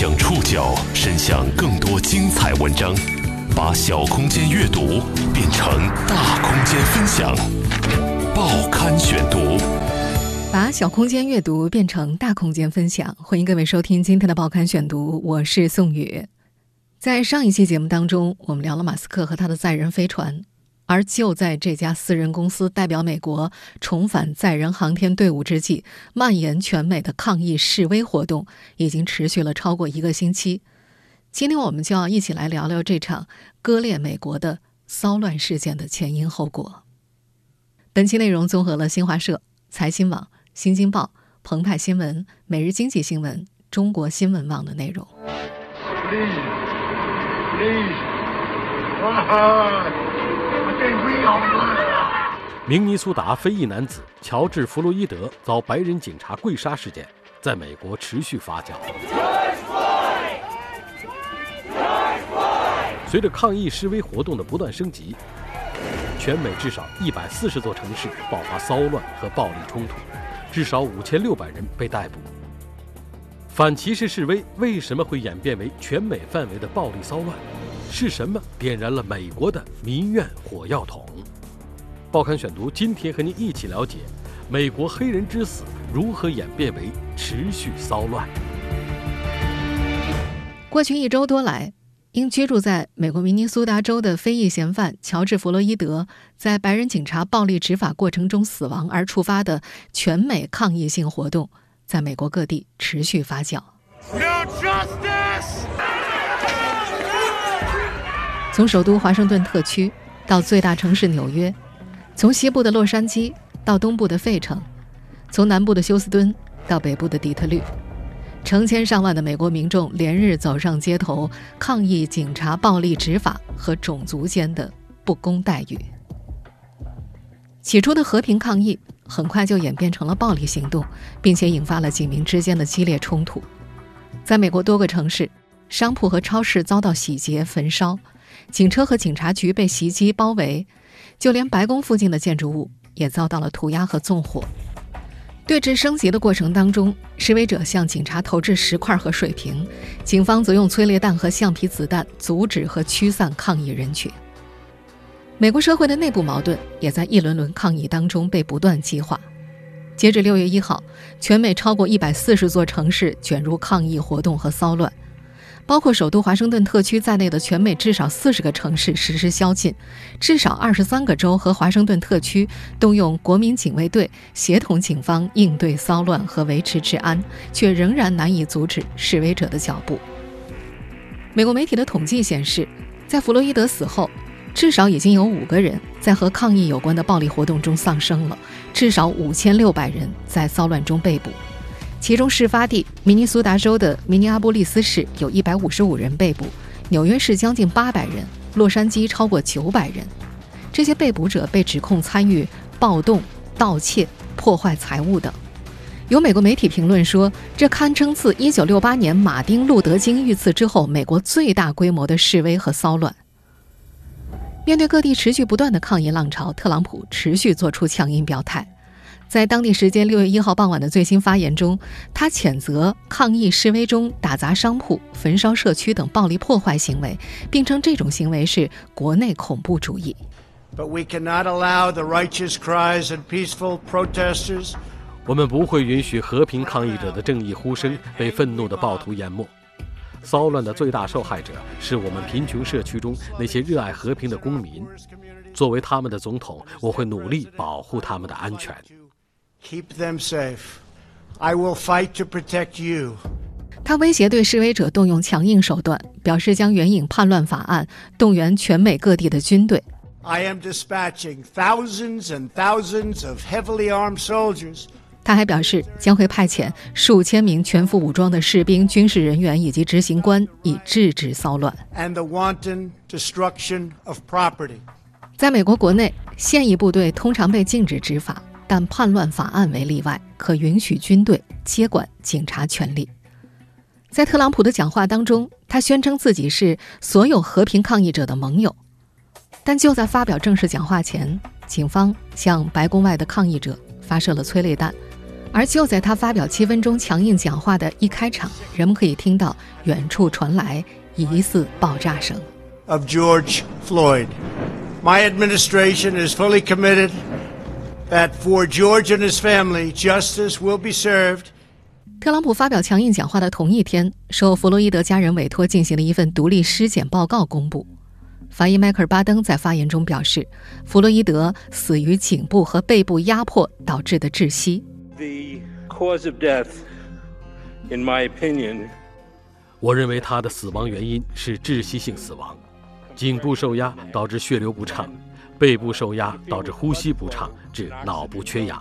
将触角伸向更多精彩文章，把小空间阅读变成大空间分享。报刊选读，把小空间阅读变成大空间分享。欢迎各位收听今天的报刊选读，我是宋宇。在上一期节目当中，我们聊了马斯克和他的载人飞船。而就在这家私人公司代表美国重返载人航天队伍之际，蔓延全美的抗议示威活动已经持续了超过一个星期。今天我们就要一起来聊聊这场割裂美国的骚乱事件的前因后果。本期内容综合了新华社、财新网、新京报、澎湃新闻、每日经济新闻、中国新闻网的内容。明尼苏达非裔男子乔治·弗洛伊德遭白人警察跪杀事件，在美国持续发酵。随着抗议示威活动的不断升级，全美至少一百四十座城市爆发骚乱和暴力冲突，至少五千六百人被逮捕。反歧视示威为什么会演变为全美范围的暴力骚乱？是什么点燃了美国的民怨火药桶？报刊选读，今天和您一起了解美国黑人之死如何演变为持续骚乱。过去一周多来，因居住在美国明尼苏达州的非裔嫌犯乔治·弗洛伊德在白人警察暴力执法过程中死亡而触发的全美抗议性活动，在美国各地持续发酵。从首都华盛顿特区到最大城市纽约，从西部的洛杉矶到东部的费城，从南部的休斯敦到北部的底特律，成千上万的美国民众连日走上街头，抗议警察暴力执法和种族间的不公待遇。起初的和平抗议很快就演变成了暴力行动，并且引发了警民之间的激烈冲突。在美国多个城市，商铺和超市遭到洗劫、焚烧。警车和警察局被袭击包围，就连白宫附近的建筑物也遭到了涂鸦和纵火。对峙升级的过程当中，示威者向警察投掷石块和水瓶，警方则用催泪弹和橡皮子弹阻止和驱散抗议人群。美国社会的内部矛盾也在一轮轮抗议当中被不断激化。截至六月一号，全美超过一百四十座城市卷入抗议活动和骚乱。包括首都华盛顿特区在内的全美至少四十个城市实施宵禁，至少二十三个州和华盛顿特区动用国民警卫队协同警方应对骚乱和维持治安，却仍然难以阻止示威者的脚步。美国媒体的统计显示，在弗洛伊德死后，至少已经有五个人在和抗议有关的暴力活动中丧生了，至少五千六百人在骚乱中被捕。其中，事发地明尼苏达州的明尼阿波利斯市有一百五十五人被捕，纽约市将近八百人，洛杉矶超过九百人。这些被捕者被指控参与暴动、盗窃、破坏财物等。有美国媒体评论说，这堪称自一九六八年马丁·路德·金遇刺之后，美国最大规模的示威和骚乱。面对各地持续不断的抗议浪潮，特朗普持续做出强硬表态。在当地时间六月一号傍晚的最新发言中，他谴责抗议示威中打砸商铺、焚烧社区等暴力破坏行为，并称这种行为是国内恐怖主义。我们不会允许和平抗议者的正义呼声被愤怒的暴徒淹没。骚乱的最大受害者是我们贫穷社区中那些热爱和平的公民。作为他们的总统，我会努力保护他们的安全。Keep them safe. I will fight to protect you. 他威胁对示威者动用强硬手段，表示将援引叛乱法案，动员全美各地的军队。I am dispatching thousands and thousands of heavily armed soldiers. 他还表示将会派遣数千名全副武装的士兵、军事人员以及执行官，以制止骚乱。And the wanton destruction of property. 在美国国内，现役部队通常被禁止执法。但叛乱法案为例外，可允许军队接管警察权力。在特朗普的讲话当中，他宣称自己是所有和平抗议者的盟友。但就在发表正式讲话前，警方向白宫外的抗议者发射了催泪弹，而就在他发表七分钟强硬讲话的一开场，人们可以听到远处传来疑似爆炸声。Of George Floyd, my administration is fully committed that for George and his family, justice will be served. 特朗普发表强硬讲话的同一天，受弗洛伊德家人委托进行了一份独立尸检报告公布。法医迈克尔·巴登在发言中表示，弗洛伊德死于颈部和背部压迫导致的窒息。The cause of death, in my opinion, 我认为他的死亡原因是窒息性死亡，颈部受压导致血流不畅，背部受压导致呼吸不畅，致脑部缺氧。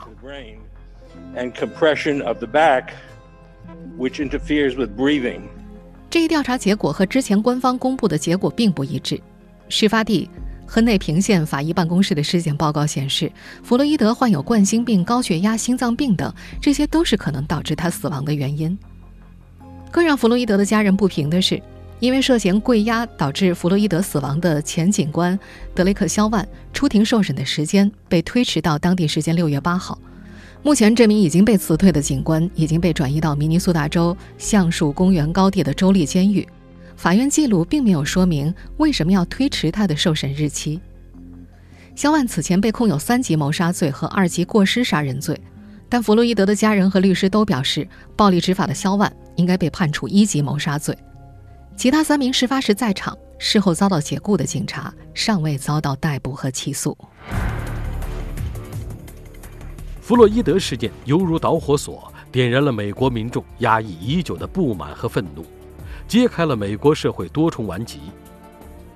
and compression of the back, which interferes with breathing. 这一调查结果和之前官方公布的结果并不一致。事发地亨内平县法医办公室的尸检报告显示，弗洛伊德患有冠心病、高血压、心脏病等，这些都是可能导致他死亡的原因。更让弗洛伊德的家人不平的是，因为涉嫌跪压导致弗洛伊德死亡的前警官德雷克·肖万出庭受审的时间被推迟到当地时间六月八号。目前，这名已经被辞退的警官已经被转移到明尼苏达州橡树公园高地的州立监狱。法院记录并没有说明为什么要推迟他的受审日期。肖万此前被控有三级谋杀罪和二级过失杀人罪，但弗洛伊德的家人和律师都表示，暴力执法的肖万应该被判处一级谋杀罪。其他三名事发时在场、事后遭到解雇的警察尚未遭到逮捕和起诉。弗洛伊德事件犹如导火索，点燃了美国民众压抑已久的不满和愤怒，揭开了美国社会多重顽疾。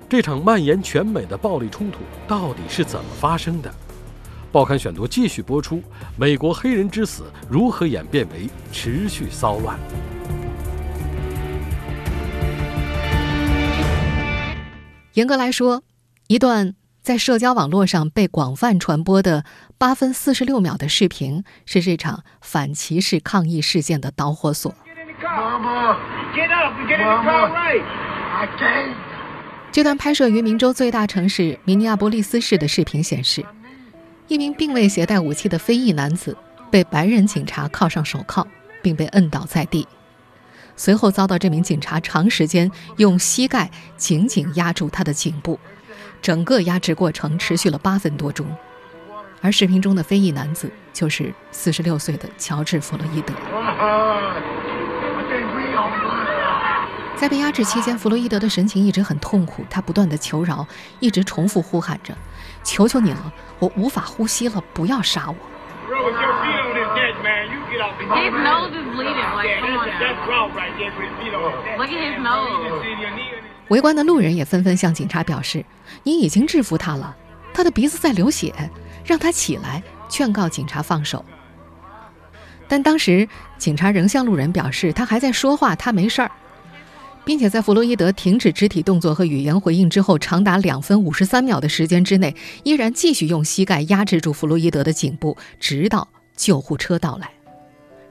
这场蔓延全美的暴力冲突到底是怎么发生的？报刊选读继续播出：美国黑人之死如何演变为持续骚乱？严格来说，一段在社交网络上被广泛传播的八分四十六秒的视频，是这场反歧视抗议事件的导火索。这段拍摄于明州最大城市明尼阿波利斯市的视频显示，一名并未携带武器的非裔男子被白人警察铐上手铐，并被摁倒在地，随后遭到这名警察长时间用膝盖紧紧压住他的颈部，整个压制过程持续了八分多钟。而视频中的非裔男子就是四十六岁的乔治·弗洛伊德。在被压制期间，弗洛伊德的神情一直很痛苦，他不断的求饶，一直重复呼喊着：“求求你了，我无法呼吸了，不要杀我。man. You get up and get up，围观的路人也纷纷向警察表示，你已经制服他了，他的鼻子在流血，让他起来，劝告警察放手。但当时警察仍向路人表示，他还在说话，他没事儿，并且在弗洛伊德停止肢体动作和语言回应之后，长达两分五十三秒的时间之内，依然继续用膝盖压制住弗洛伊德的颈部，直到。救护车到来。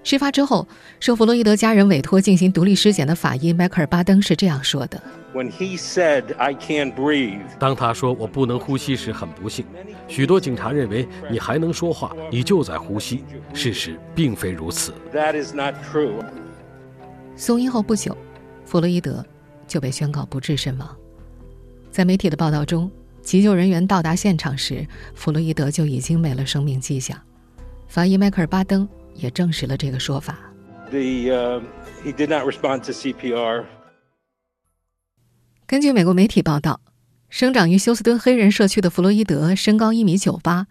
事发之后，受弗洛伊德家人委托进行独立尸检的法医迈克尔·巴登是这样说的 When he said, I can't breathe, 当他说我不能呼吸时，很不幸，许多警察认为你还能说话，你就在呼吸。事实并非如此。that is not true. 送医后不久，弗洛伊德就被宣告不治身亡。在媒体的报道中，急救人员到达现场时，弗洛伊德就已经没了生命迹象。法医迈克尔·巴登也证实了这个说法。The, uh, he did not respond to CPR. 根据美国媒体报道，生长于休斯敦黑人社区的弗洛伊德身高一米九八，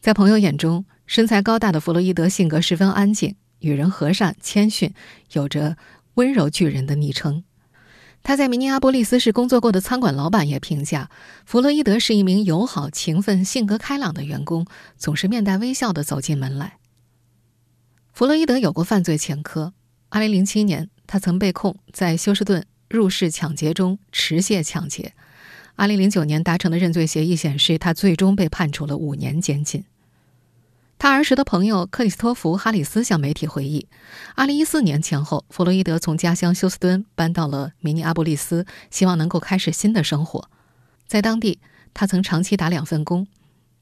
在朋友眼中，身材高大的弗洛伊德性格十分安静，与人和善谦逊，有着“温柔巨人”的昵称。他在明尼阿波利斯市工作过的餐馆老板也评价，弗洛伊德是一名友好、勤奋、性格开朗的员工，总是面带微笑地走进门来。弗洛伊德有过犯罪前科，2007年，他曾被控在休斯顿入室抢劫中持械抢劫。2009年达成的认罪协议显示，他最终被判处了五年监禁。他儿时的朋友克里斯托弗·哈里斯向媒体回忆，2014年前后，弗洛伊德从家乡休斯敦搬到了明尼阿波利斯，希望能够开始新的生活。在当地，他曾长期打两份工，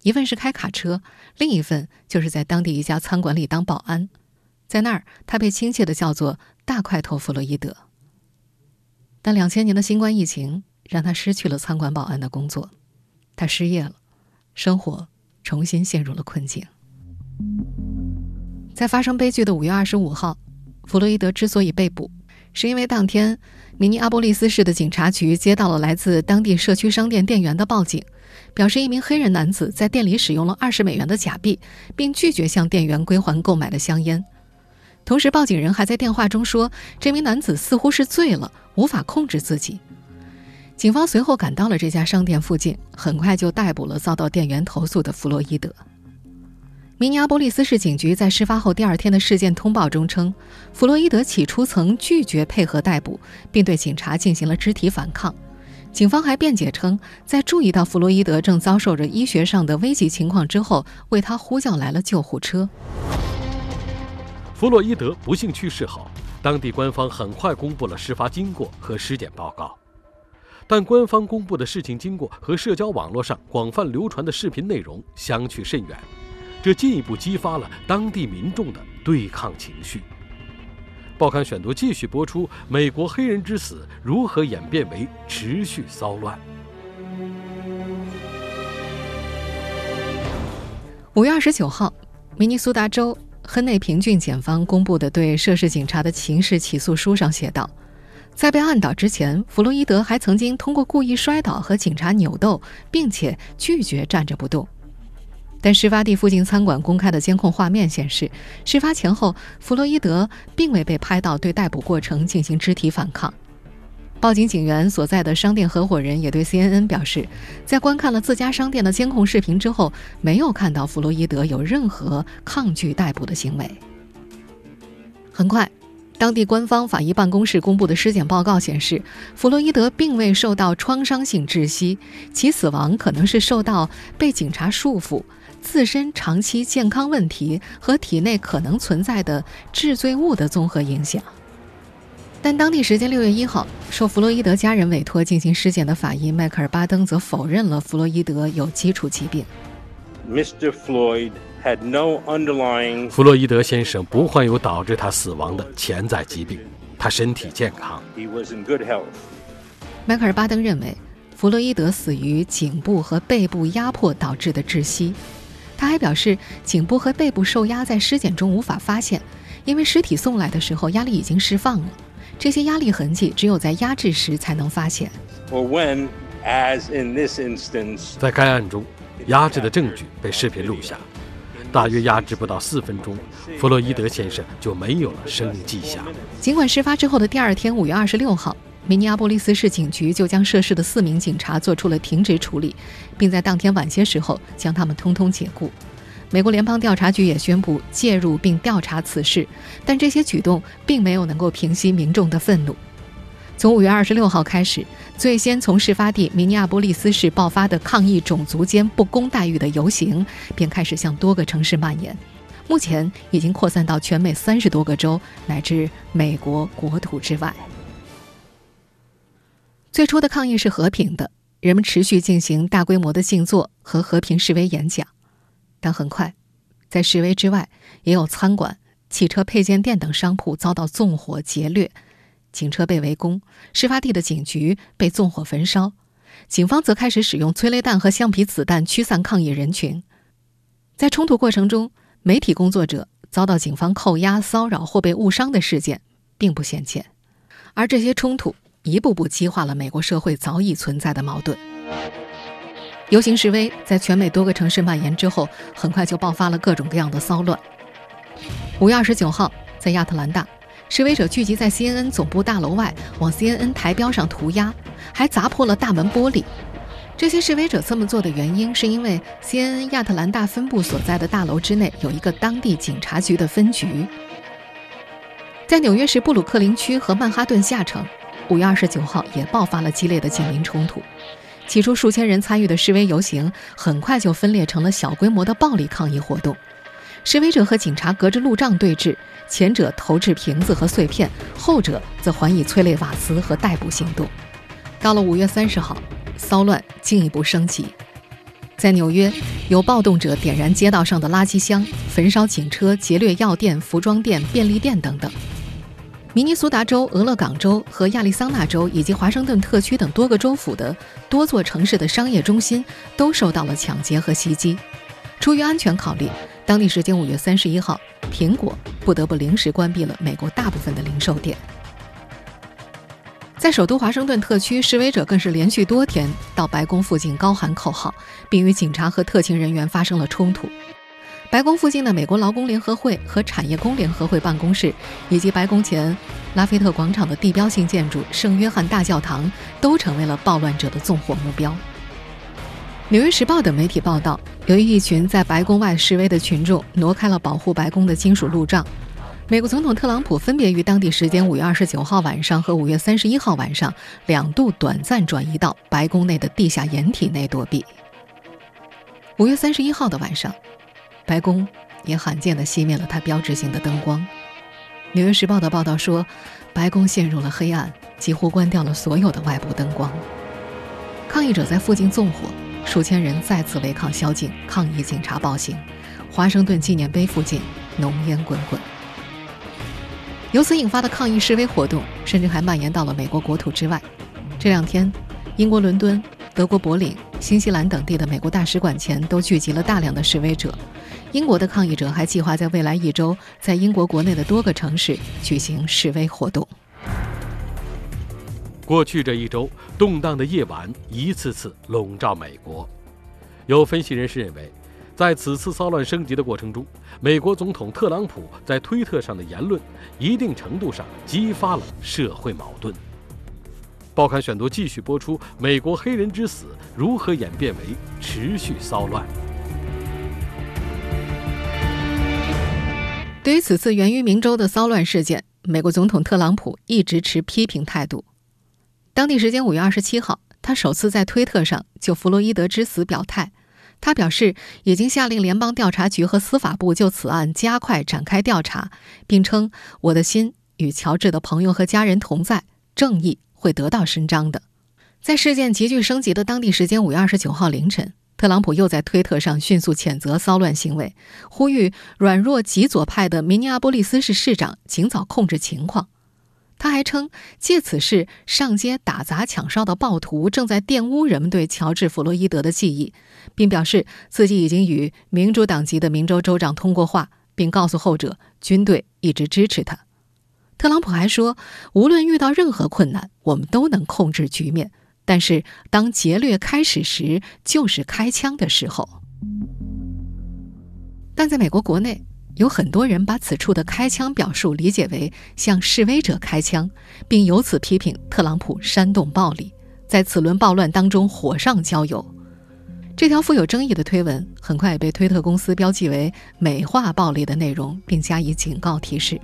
一份是开卡车，另一份就是在当地一家餐馆里当保安。在那儿，他被亲切的叫做“大块头弗洛伊德”。但两千年的新冠疫情让他失去了餐馆保安的工作，他失业了，生活重新陷入了困境。在发生悲剧的五月二十五号，弗洛伊德之所以被捕，是因为当天明尼阿波利斯市的警察局接到了来自当地社区商店店员的报警，表示一名黑人男子在店里使用了二十美元的假币，并拒绝向店员归还购买的香烟。同时，报警人还在电话中说，这名男子似乎是醉了，无法控制自己。警方随后赶到了这家商店附近，很快就逮捕了遭到店员投诉的弗洛伊德。明尼阿波利斯市警局在事发后第二天的事件通报中称，弗洛伊德起初曾拒绝配合逮捕，并对警察进行了肢体反抗。警方还辩解称，在注意到弗洛伊德正遭受着医学上的危急情况之后，为他呼叫来了救护车。弗洛伊德不幸去世后，当地官方很快公布了事发经过和尸检报告，但官方公布的事情经过和社交网络上广泛流传的视频内容相去甚远，这进一步激发了当地民众的对抗情绪。报刊选读继续播出：美国黑人之死如何演变为持续骚乱？五月二十九号，明尼苏达州。亨内平郡检方公布的对涉事警察的刑事起诉书上写道，在被按倒之前，弗洛伊德还曾经通过故意摔倒和警察扭斗，并且拒绝站着不动。但事发地附近餐馆公开的监控画面显示，事发前后，弗洛伊德并未被拍到对逮捕过程进行肢体反抗。报警警员所在的商店合伙人也对 CNN 表示，在观看了自家商店的监控视频之后，没有看到弗洛伊德有任何抗拒逮捕的行为。很快，当地官方法医办公室公布的尸检报告显示，弗洛伊德并未受到创伤性窒息，其死亡可能是受到被警察束缚、自身长期健康问题和体内可能存在的致罪物的综合影响。但当地时间六月一号，受弗洛伊德家人委托进行尸检的法医迈克尔·巴登则否认了弗洛伊德有基础疾病。Mr. Floyd had no underlying. 弗洛伊德先生不患有导致他死亡的潜在疾病，他身体健康。He was in good health. 迈克尔·巴登认为，弗洛伊德死于颈部和背部压迫导致的窒息。他还表示，颈部和背部受压在尸检中无法发现，因为尸体送来的时候压力已经释放了。这些压力痕迹只有在压制时才能发现。在该案中，压制的证据被视频录下，大约压制不到四分钟，弗洛伊德先生就没有了生命迹象。尽管事发之后的第二天，五月二十六号，明尼阿波利斯市警局就将涉事的四名警察做出了停职处理，并在当天晚些时候将他们通通解雇。美国联邦调查局也宣布介入并调查此事，但这些举动并没有能够平息民众的愤怒。从五月二十六号开始，最先从事发地明尼阿波利斯市爆发的抗议种族间不公待遇的游行，便开始向多个城市蔓延，目前已经扩散到全美三十多个州乃至美国国土之外。最初的抗议是和平的，人们持续进行大规模的静坐和和平示威演讲。但很快，在示威之外，也有餐馆、汽车配件店等商铺遭到纵火劫掠，警车被围攻，事发地的警局被纵火焚烧，警方则开始使用催泪弹和橡皮子弹驱散抗议人群。在冲突过程中，媒体工作者遭到警方扣押、骚扰或被误伤的事件并不鲜见，而这些冲突一步步激化了美国社会早已存在的矛盾。游行示威在全美多个城市蔓延之后，很快就爆发了各种各样的骚乱。五月二十九号，在亚特兰大，示威者聚集在 CNN 总部大楼外，往 CNN 台标上涂鸦，还砸破了大门玻璃。这些示威者这么做的原因，是因为 CNN 亚特兰大分部所在的大楼之内有一个当地警察局的分局。在纽约市布鲁克林区和曼哈顿下城，五月二十九号也爆发了激烈的警民冲突。起初，数千人参与的示威游行很快就分裂成了小规模的暴力抗议活动。示威者和警察隔着路障对峙，前者投掷瓶子和碎片，后者则还以催泪瓦斯和逮捕行动。到了五月三十号，骚乱进一步升级。在纽约，有暴动者点燃街道上的垃圾箱，焚烧警车，劫掠药店、服装店、便利店等等。明尼苏达州、俄勒冈州和亚利桑那州以及华盛顿特区等多个州府的多座城市的商业中心都受到了抢劫和袭击。出于安全考虑，当地时间五月三十一号，苹果不得不临时关闭了美国大部分的零售店。在首都华盛顿特区，示威者更是连续多天到白宫附近高喊口号，并与警察和特勤人员发生了冲突。白宫附近的美国劳工联合会和产业工联合会办公室，以及白宫前拉菲特广场的地标性建筑圣约翰大教堂，都成为了暴乱者的纵火目标。《纽约时报》等媒体报道，由于一群在白宫外示威的群众挪开了保护白宫的金属路障。美国总统特朗普分别于当地时间五月二十九号晚上和五月三十一号晚上两度短暂转移到白宫内的地下掩体内躲避。五月三十一号的晚上，白宫也罕见地熄灭了它标志性的灯光。《纽约时报》的报道说，白宫陷入了黑暗，几乎关掉了所有的外部灯光。抗议者在附近纵火，数千人再次违抗宵禁，抗议警察暴行。华盛顿纪念碑附近浓烟滚滚。由此引发的抗议示威活动，甚至还蔓延到了美国国土之外。这两天，英国伦敦、德国柏林、新西兰等地的美国大使馆前都聚集了大量的示威者。英国的抗议者还计划在未来一周，在英国国内的多个城市举行示威活动。过去这一周，动荡的夜晚一次次笼罩美国。有分析人士认为。在此次骚乱升级的过程中，美国总统特朗普在推特上的言论，一定程度上激发了社会矛盾。报刊选读继续播出：美国黑人之死如何演变为持续骚乱？对于此次源于明州的骚乱事件，美国总统特朗普一直持批评态度。当地时间五月二十七号，他首次在推特上就弗洛伊德之死表态。他表示，已经下令联邦调查局和司法部就此案加快展开调查，并称：“我的心与乔治的朋友和家人同在，正义会得到伸张的。”在事件急剧升级的当地时间五月二十九号凌晨，特朗普又在推特上迅速谴责骚乱行为，呼吁软弱极左派的明尼阿波利斯市市长尽早控制情况。他还称，借此事上街打砸抢烧的暴徒正在玷污人们对乔治·弗洛伊德的记忆，并表示自己已经与民主党籍的明州州长通过话，并告诉后者军队一直支持他。特朗普还说，无论遇到任何困难，我们都能控制局面，但是当劫掠开始时，就是开枪的时候。但在美国国内。有很多人把此处的开枪表述理解为向示威者开枪，并由此批评特朗普煽动暴力，在此轮暴乱当中火上浇油。这条富有争议的推文很快也被推特公司标记为美化暴力的内容，并加以警告提示。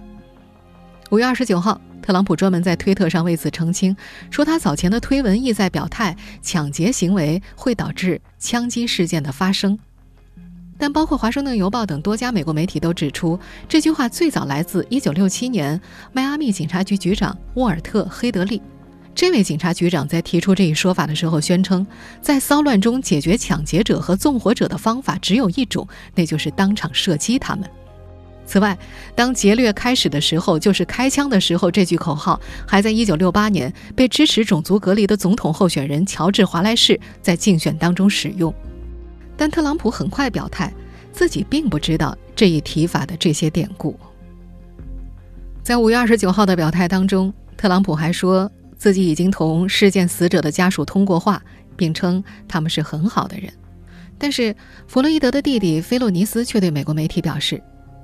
五月二十九号，特朗普专门在推特上为此澄清，说他早前的推文意在表态抢劫行为会导致枪击事件的发生。但包括《华盛顿邮报》等多家美国媒体都指出，这句话最早来自一九六七年迈阿密警察局局长沃尔特·黑德利。这位警察局长在提出这一说法的时候，宣称在骚乱中解决抢劫者和纵火者的方法只有一种，那就是当场射击他们。此外，当劫掠开始的时候就是开枪的时候，这句口号还在1968年被支持种族隔离的总统候选人乔治·华莱士在竞选当中使用。但特朗普很快表态，自己并不知道这一提法的这些典故。在五月二十九号的表态当中，特朗普还说自己已经同事件死者的家属通过话，并称他们是很好的人。但是，弗洛伊德的弟弟菲洛尼斯却对美国媒体表示，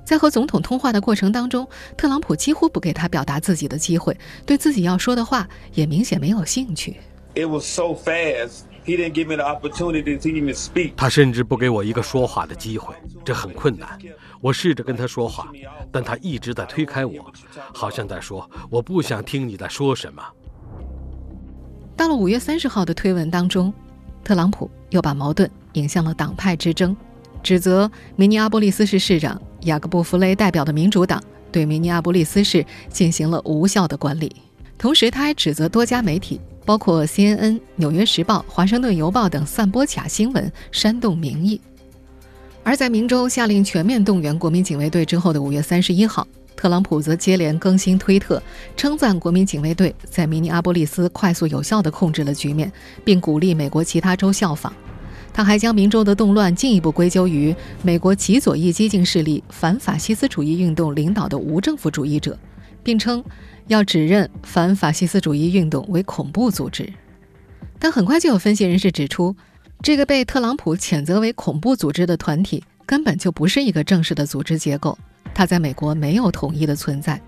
在和总统通话的过程当中，特朗普几乎不给他表达自己的机会，对自己要说的话也明显没有兴趣。It was so fast. He didn't give me the opportunity to even speak. 他甚至不给我一个说话的机会，这很困难。我试着跟他说话，但他一直在推开我，好像在说：“我不想听你在说什么。”到了五月三十号的推文当中，特朗普又把矛盾引向了党派之争，指责明尼阿波利斯市市长雅各布·弗雷代表的民主党对明尼阿波利斯市进行了无效的管理。同时，他还指责多家媒体。包括 CNN、纽约时报、华盛顿邮报等散播假新闻，煽动民意。而在明州下令全面动员国民警卫队之后的五月三十一号，特朗普则接连更新推特，称赞国民警卫队在明尼阿波利斯快速有效地控制了局面，并鼓励美国其他州效仿。他还将明州的动乱进一步归咎于美国极左翼激进势力反法西斯主义运动领导的无政府主义者，并称要指认反法西斯主义运动为恐怖组织。但很快就有分析人士指出。这个被特朗普谴责为恐怖组织的团体，根本就不是一个正式的组织结构，它在美国没有统一的存在。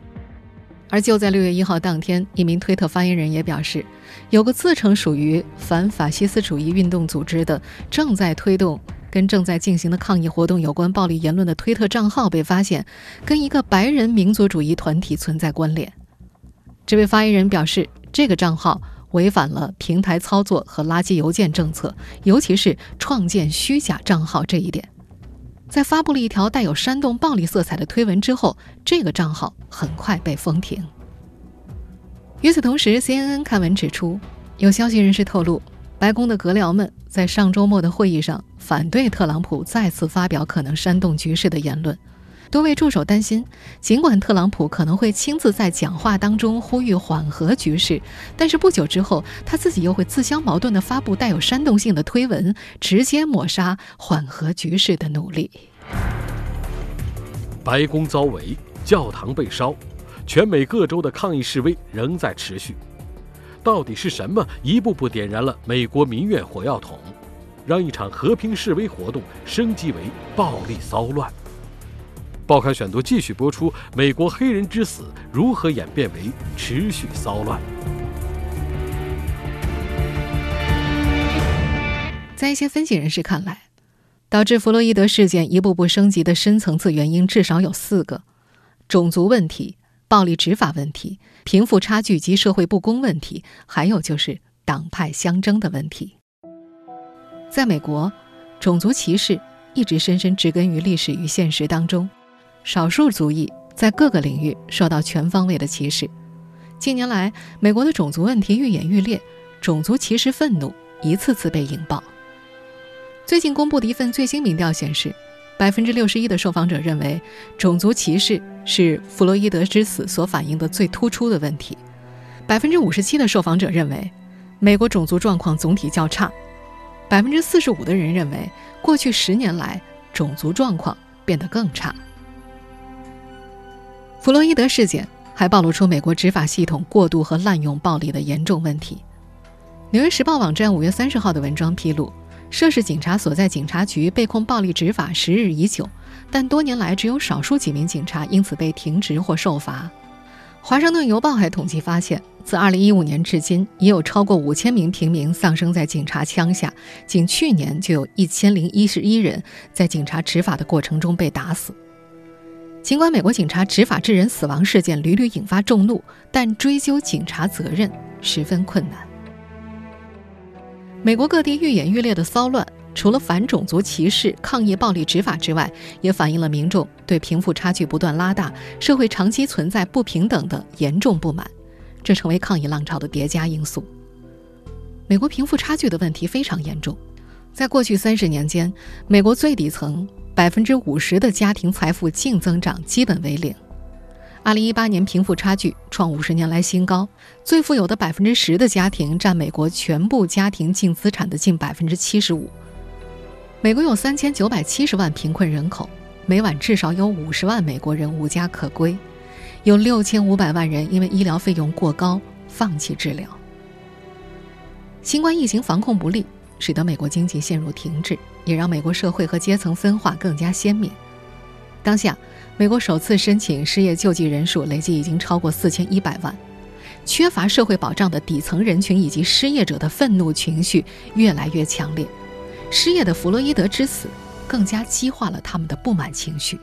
而就在六月一号当天，一名推特发言人也表示，有个自称属于反法西斯主义运动组织的、正在推动跟正在进行的抗议活动有关暴力言论的推特账号被发现，跟一个白人民族主义团体存在关联。这位发言人表示，这个账号。违反了平台操作和垃圾邮件政策，尤其是创建虚假账号这一点。在发布了一条带有煽动暴力色彩的推文之后，这个账号很快被封停。与此同时，CNN 看文指出，有消息人士透露，白宫的阁僚们在上周末的会议上反对特朗普再次发表可能煽动局势的言论。多位助手担心，尽管特朗普可能会亲自在讲话当中呼吁缓和局势，但是不久之后，他自己又会自相矛盾地发布带有煽动性的推文，直接抹杀缓和局势的努力。白宫遭围，教堂被烧，全美各州的抗议示威仍在持续。到底是什么一步步点燃了美国民怨火药桶，让一场和平示威活动升级为暴力骚乱？报刊选读继续播出：美国黑人之死如何演变为持续骚乱？在一些分析人士看来，导致弗洛伊德事件一步步升级的深层次原因至少有四个：种族问题、暴力执法问题、贫富差距及社会不公问题，还有就是党派相争的问题。在美国，种族歧视一直深深植根于历史与现实当中。少数族裔在各个领域受到全方位的歧视。近年来，美国的种族问题愈演愈烈，种族歧视愤怒一次次被引爆。最近公布的一份最新民调显示，百分之六十一的受访者认为种族歧视是弗洛伊德之死所反映的最突出的问题。百分之五十七的受访者认为美国种族状况总体较差。百分之四十五的人认为过去十年来种族状况变得更差。弗洛伊德事件还暴露出美国执法系统过度和滥用暴力的严重问题。《纽约时报》网站五月三十号的文章披露，涉事警察所在警察局被控暴力执法时日已久，但多年来只有少数几名警察因此被停职或受罚。《华盛顿邮报》还统计发现，自二零一五年至今，已有超过五千名平民丧生在警察枪下，仅去年就有一千零一十一人在警察执法的过程中被打死。尽管美国警察执法致人死亡事件屡屡引发众怒，但追究警察责任十分困难。美国各地愈演愈烈的骚乱，除了反种族歧视、抗议暴力执法之外，也反映了民众对贫富差距不断拉大、社会长期存在不平等的严重不满，这成为抗议浪潮的叠加因素。美国贫富差距的问题非常严重，在过去三十年间，美国最底层。百分之五十的家庭财富净增长基本为零。二零一八年贫富差距创五十年来新高，最富有的百分之十的家庭占美国全部家庭净资产的近百分之七十五。美国有三千九百七十万贫困人口，每晚至少有五十万美国人无家可归，有六千五百万人因为医疗费用过高放弃治疗。新冠疫情防控不力。使得美国经济陷入停滞，也让美国社会和阶层分化更加鲜明。当下，美国首次申请失业救济人数累计已经超过四千一百万，缺乏社会保障的底层人群以及失业者的愤怒情绪越来越强烈。失业的弗洛伊德之死更加激化了他们的不满情绪，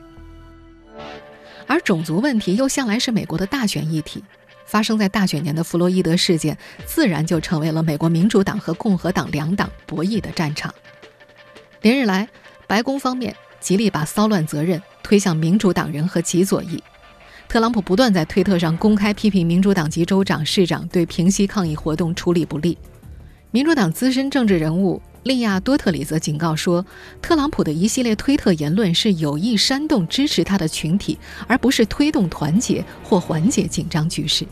而种族问题又向来是美国的大选议题。发生在大选年的弗洛伊德事件，自然就成为了美国民主党和共和党两党博弈的战场。连日来，白宫方面极力把骚乱责任推向民主党人和极左翼，特朗普不断在推特上公开批评民主党籍州长、市长对平息抗议活动处理不力。民主党资深政治人物利亚多特里则警告说，特朗普的一系列推特言论是有意煽动支持他的群体，而不是推动团结或缓解紧张局势。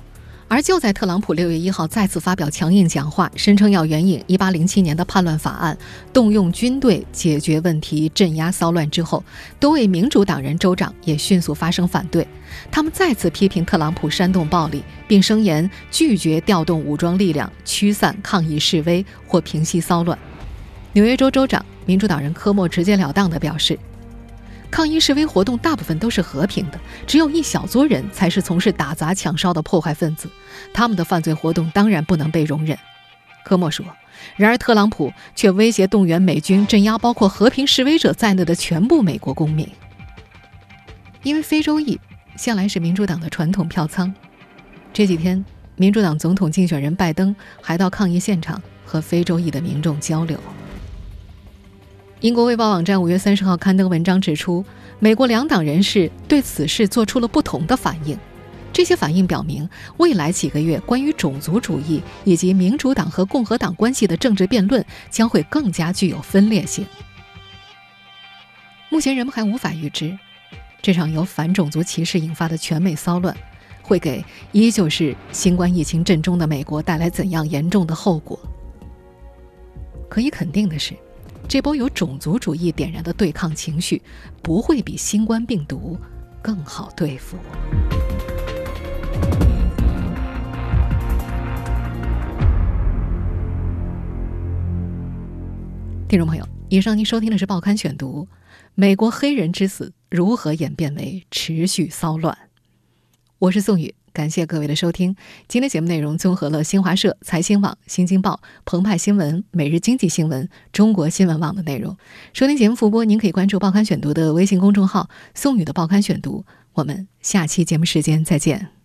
而就在特朗普六月一号再次发表强硬讲话，声称要援引一八零七年的叛乱法案，动用军队解决问题、镇压骚乱之后，多位民主党人州长也迅速发声反对。他们再次批评特朗普煽动暴力，并声言拒绝调动武装力量驱散抗议示威或平息骚乱。纽约州州长民主党人科莫直截了当地表示。抗议示威活动大部分都是和平的，只有一小撮人才是从事打砸抢烧的破坏分子，他们的犯罪活动当然不能被容忍。科莫说。然而，特朗普却威胁动员美军镇压包括和平示威者在内的全部美国公民，因为非洲裔向来是民主党的传统票仓。这几天，民主党总统竞选人拜登还到抗议现场和非洲裔的民众交流。英国《卫报》网站五月三十号刊登文章指出，美国两党人士对此事做出了不同的反应。这些反应表明，未来几个月关于种族主义以及民主党和共和党关系的政治辩论将会更加具有分裂性。目前，人们还无法预知，这场由反种族歧视引发的全美骚乱，会给依旧是新冠疫情震中的美国带来怎样严重的后果。可以肯定的是。这波由种族主义点燃的对抗情绪，不会比新冠病毒更好对付。听众朋友，以上您收听的是《报刊选读》，美国黑人之死如何演变为持续骚乱？我是宋宇。感谢各位的收听。今天节目内容综合了新华社、财新网、新京报、澎湃新闻、每日经济新闻、中国新闻网的内容。收听节目复播，您可以关注“报刊选读”的微信公众号“宋宇的报刊选读”。我们下期节目时间再见。